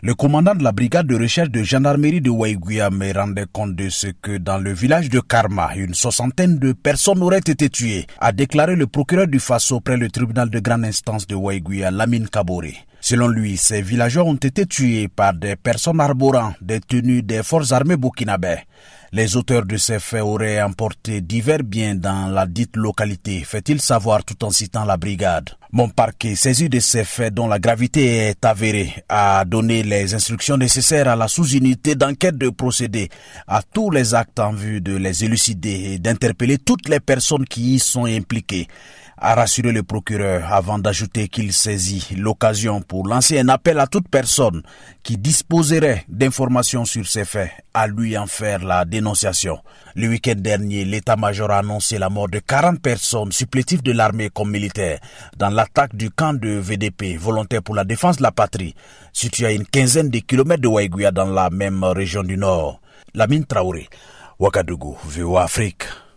Le commandant de la brigade de recherche de gendarmerie de Waiguia me rendait compte de ce que dans le village de Karma, une soixantaine de personnes auraient été tuées, a déclaré le procureur du Faso près le tribunal de grande instance de Waiguia, Lamine Kabore. Selon lui, ces villageois ont été tués par des personnes arborant des tenues des forces armées burkinabè. Les auteurs de ces faits auraient emporté divers biens dans la dite localité, fait-il savoir tout en citant la brigade. Mon parquet, saisi de ces faits dont la gravité est avérée, a donné les instructions nécessaires à la sous-unité d'enquête de procéder à tous les actes en vue de les élucider et d'interpeller toutes les personnes qui y sont impliquées a rassuré le procureur avant d'ajouter qu'il saisit l'occasion pour lancer un appel à toute personne qui disposerait d'informations sur ces faits à lui en faire la dénonciation. Le week-end dernier, l'état-major a annoncé la mort de 40 personnes supplétives de l'armée comme militaires dans l'attaque du camp de VDP, volontaire pour la défense de la patrie, situé à une quinzaine de kilomètres de Waiguya dans la même région du Nord. Lamine Traoré, Ouagadougou, VOA Afrique.